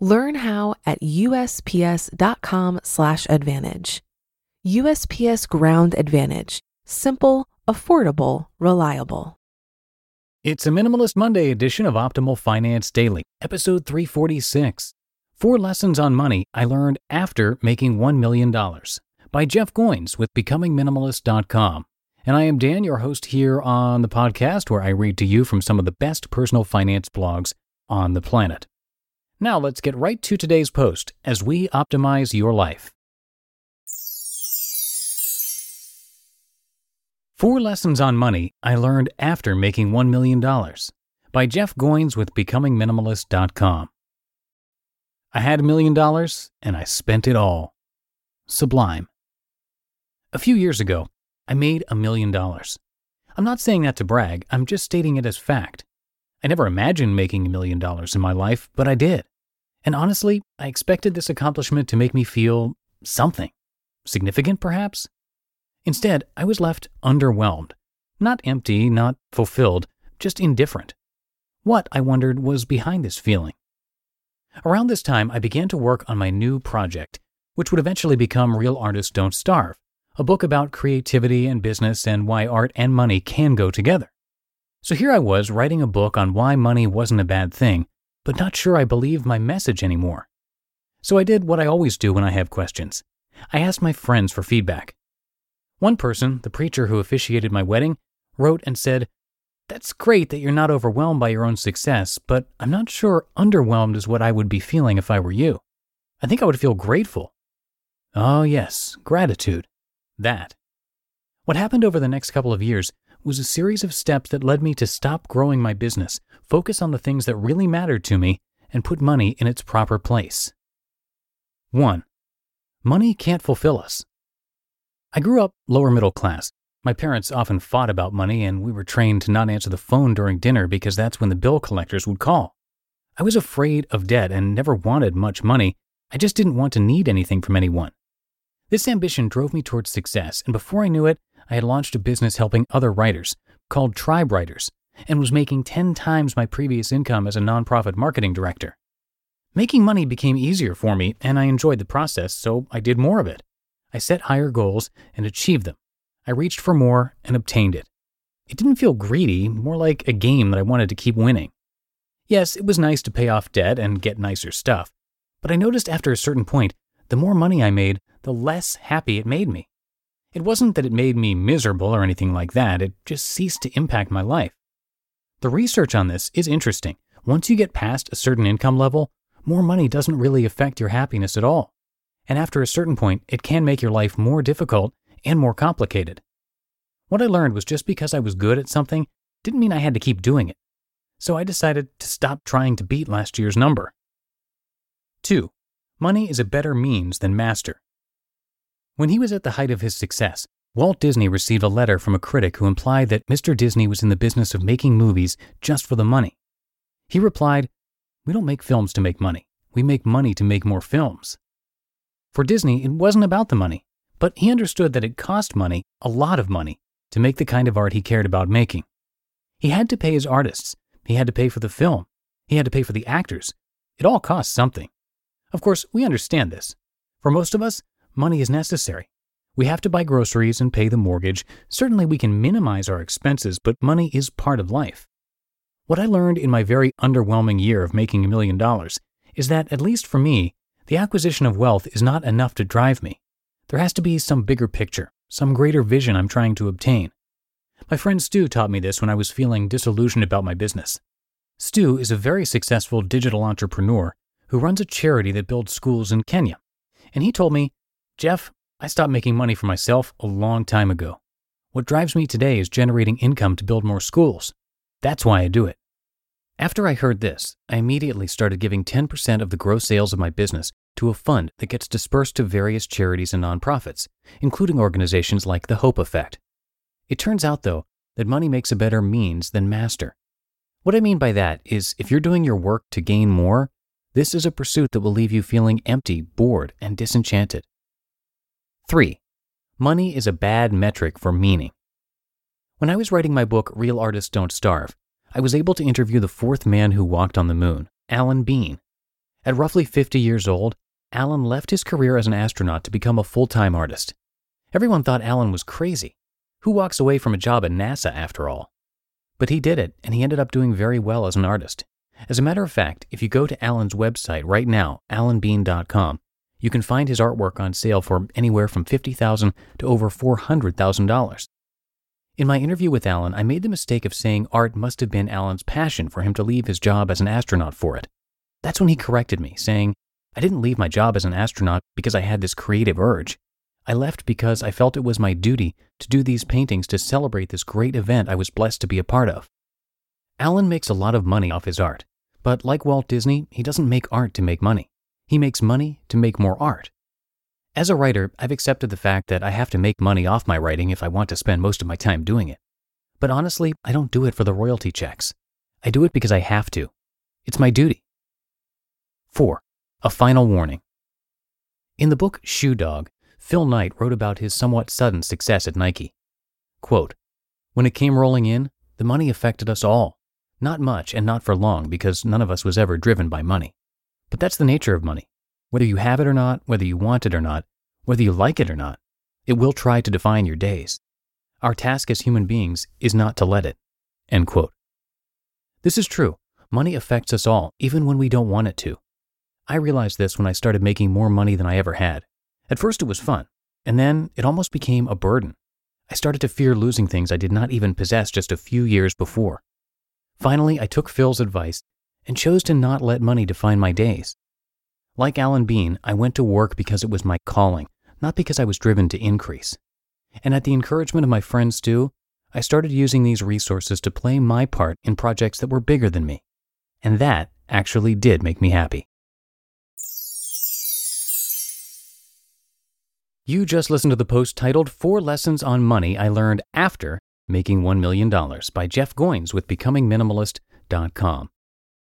Learn how at usps.com/advantage. USPS Ground Advantage: simple, affordable, reliable. It's a Minimalist Monday edition of Optimal Finance Daily, episode 346. Four lessons on money I learned after making $1 million by Jeff Goins with BecomingMinimalist.com. And I am Dan, your host here on the podcast, where I read to you from some of the best personal finance blogs on the planet. Now let's get right to today's post as we optimize your life. Four lessons on money I learned after making $1 million by Jeff Goins with BecomingMinimalist.com. I had a million dollars and I spent it all. Sublime. A few years ago, I made a million dollars. I'm not saying that to brag, I'm just stating it as fact. I never imagined making a million dollars in my life, but I did. And honestly, I expected this accomplishment to make me feel something. Significant, perhaps? Instead, I was left underwhelmed. Not empty, not fulfilled, just indifferent. What, I wondered, was behind this feeling? Around this time, I began to work on my new project, which would eventually become Real Artists Don't Starve, a book about creativity and business and why art and money can go together. So here I was writing a book on why money wasn't a bad thing, but not sure I believed my message anymore. So I did what I always do when I have questions. I asked my friends for feedback. One person, the preacher who officiated my wedding, wrote and said, That's great that you're not overwhelmed by your own success, but I'm not sure underwhelmed is what I would be feeling if I were you. I think I would feel grateful. Oh, yes, gratitude. That. What happened over the next couple of years was a series of steps that led me to stop growing my business, focus on the things that really mattered to me, and put money in its proper place. 1. Money can't fulfill us. I grew up lower middle class. My parents often fought about money, and we were trained to not answer the phone during dinner because that's when the bill collectors would call. I was afraid of debt and never wanted much money. I just didn't want to need anything from anyone. This ambition drove me towards success, and before I knew it, I had launched a business helping other writers called Tribe Writers and was making 10 times my previous income as a nonprofit marketing director. Making money became easier for me, and I enjoyed the process, so I did more of it. I set higher goals and achieved them. I reached for more and obtained it. It didn't feel greedy, more like a game that I wanted to keep winning. Yes, it was nice to pay off debt and get nicer stuff, but I noticed after a certain point, the more money I made, the less happy it made me. It wasn't that it made me miserable or anything like that, it just ceased to impact my life. The research on this is interesting. Once you get past a certain income level, more money doesn't really affect your happiness at all. And after a certain point, it can make your life more difficult and more complicated. What I learned was just because I was good at something didn't mean I had to keep doing it. So I decided to stop trying to beat last year's number. 2. Money is a better means than master. When he was at the height of his success, Walt Disney received a letter from a critic who implied that Mr. Disney was in the business of making movies just for the money. He replied, We don't make films to make money. We make money to make more films. For Disney, it wasn't about the money, but he understood that it cost money, a lot of money, to make the kind of art he cared about making. He had to pay his artists, he had to pay for the film, he had to pay for the actors. It all cost something. Of course, we understand this. For most of us, money is necessary. We have to buy groceries and pay the mortgage. Certainly, we can minimize our expenses, but money is part of life. What I learned in my very underwhelming year of making a million dollars is that, at least for me, the acquisition of wealth is not enough to drive me. There has to be some bigger picture, some greater vision I'm trying to obtain. My friend Stu taught me this when I was feeling disillusioned about my business. Stu is a very successful digital entrepreneur who runs a charity that builds schools in Kenya. And he told me Jeff, I stopped making money for myself a long time ago. What drives me today is generating income to build more schools. That's why I do it. After I heard this, I immediately started giving 10% of the gross sales of my business to a fund that gets dispersed to various charities and nonprofits, including organizations like the Hope Effect. It turns out, though, that money makes a better means than master. What I mean by that is if you're doing your work to gain more, this is a pursuit that will leave you feeling empty, bored, and disenchanted. 3. Money is a bad metric for meaning. When I was writing my book, Real Artists Don't Starve, I was able to interview the fourth man who walked on the moon, Alan Bean. At roughly 50 years old, Alan left his career as an astronaut to become a full time artist. Everyone thought Alan was crazy. Who walks away from a job at NASA after all? But he did it, and he ended up doing very well as an artist. As a matter of fact, if you go to Alan's website right now, alanbean.com, you can find his artwork on sale for anywhere from 50,000 to over $400,000. In my interview with Alan, I made the mistake of saying art must have been Alan's passion for him to leave his job as an astronaut for it. That's when he corrected me, saying, I didn't leave my job as an astronaut because I had this creative urge. I left because I felt it was my duty to do these paintings to celebrate this great event I was blessed to be a part of. Alan makes a lot of money off his art, but like Walt Disney, he doesn't make art to make money. He makes money to make more art. As a writer, I've accepted the fact that I have to make money off my writing if I want to spend most of my time doing it. But honestly, I don't do it for the royalty checks. I do it because I have to. It's my duty. 4. A final warning. In the book Shoe Dog, Phil Knight wrote about his somewhat sudden success at Nike. Quote, When it came rolling in, the money affected us all. Not much and not for long because none of us was ever driven by money. But that's the nature of money. Whether you have it or not, whether you want it or not, whether you like it or not, it will try to define your days. Our task as human beings is not to let it. End quote. This is true. Money affects us all, even when we don't want it to. I realized this when I started making more money than I ever had. At first, it was fun, and then it almost became a burden. I started to fear losing things I did not even possess just a few years before. Finally, I took Phil's advice and chose to not let money define my days. Like Alan Bean, I went to work because it was my calling, not because I was driven to increase. And at the encouragement of my friend Stu, I started using these resources to play my part in projects that were bigger than me. And that actually did make me happy. You just listened to the post titled Four Lessons on Money I Learned After Making $1 Million by Jeff Goins with BecomingMinimalist.com.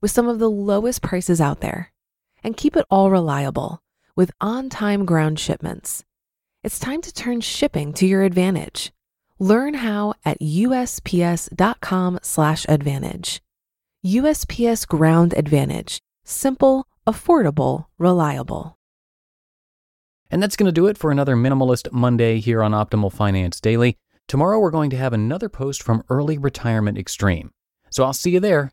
with some of the lowest prices out there. And keep it all reliable with on time ground shipments. It's time to turn shipping to your advantage. Learn how at usps.com/advantage. USPS Ground Advantage. Simple, affordable, reliable. And that's going to do it for another Minimalist Monday here on Optimal Finance Daily. Tomorrow we're going to have another post from Early Retirement Extreme. So I'll see you there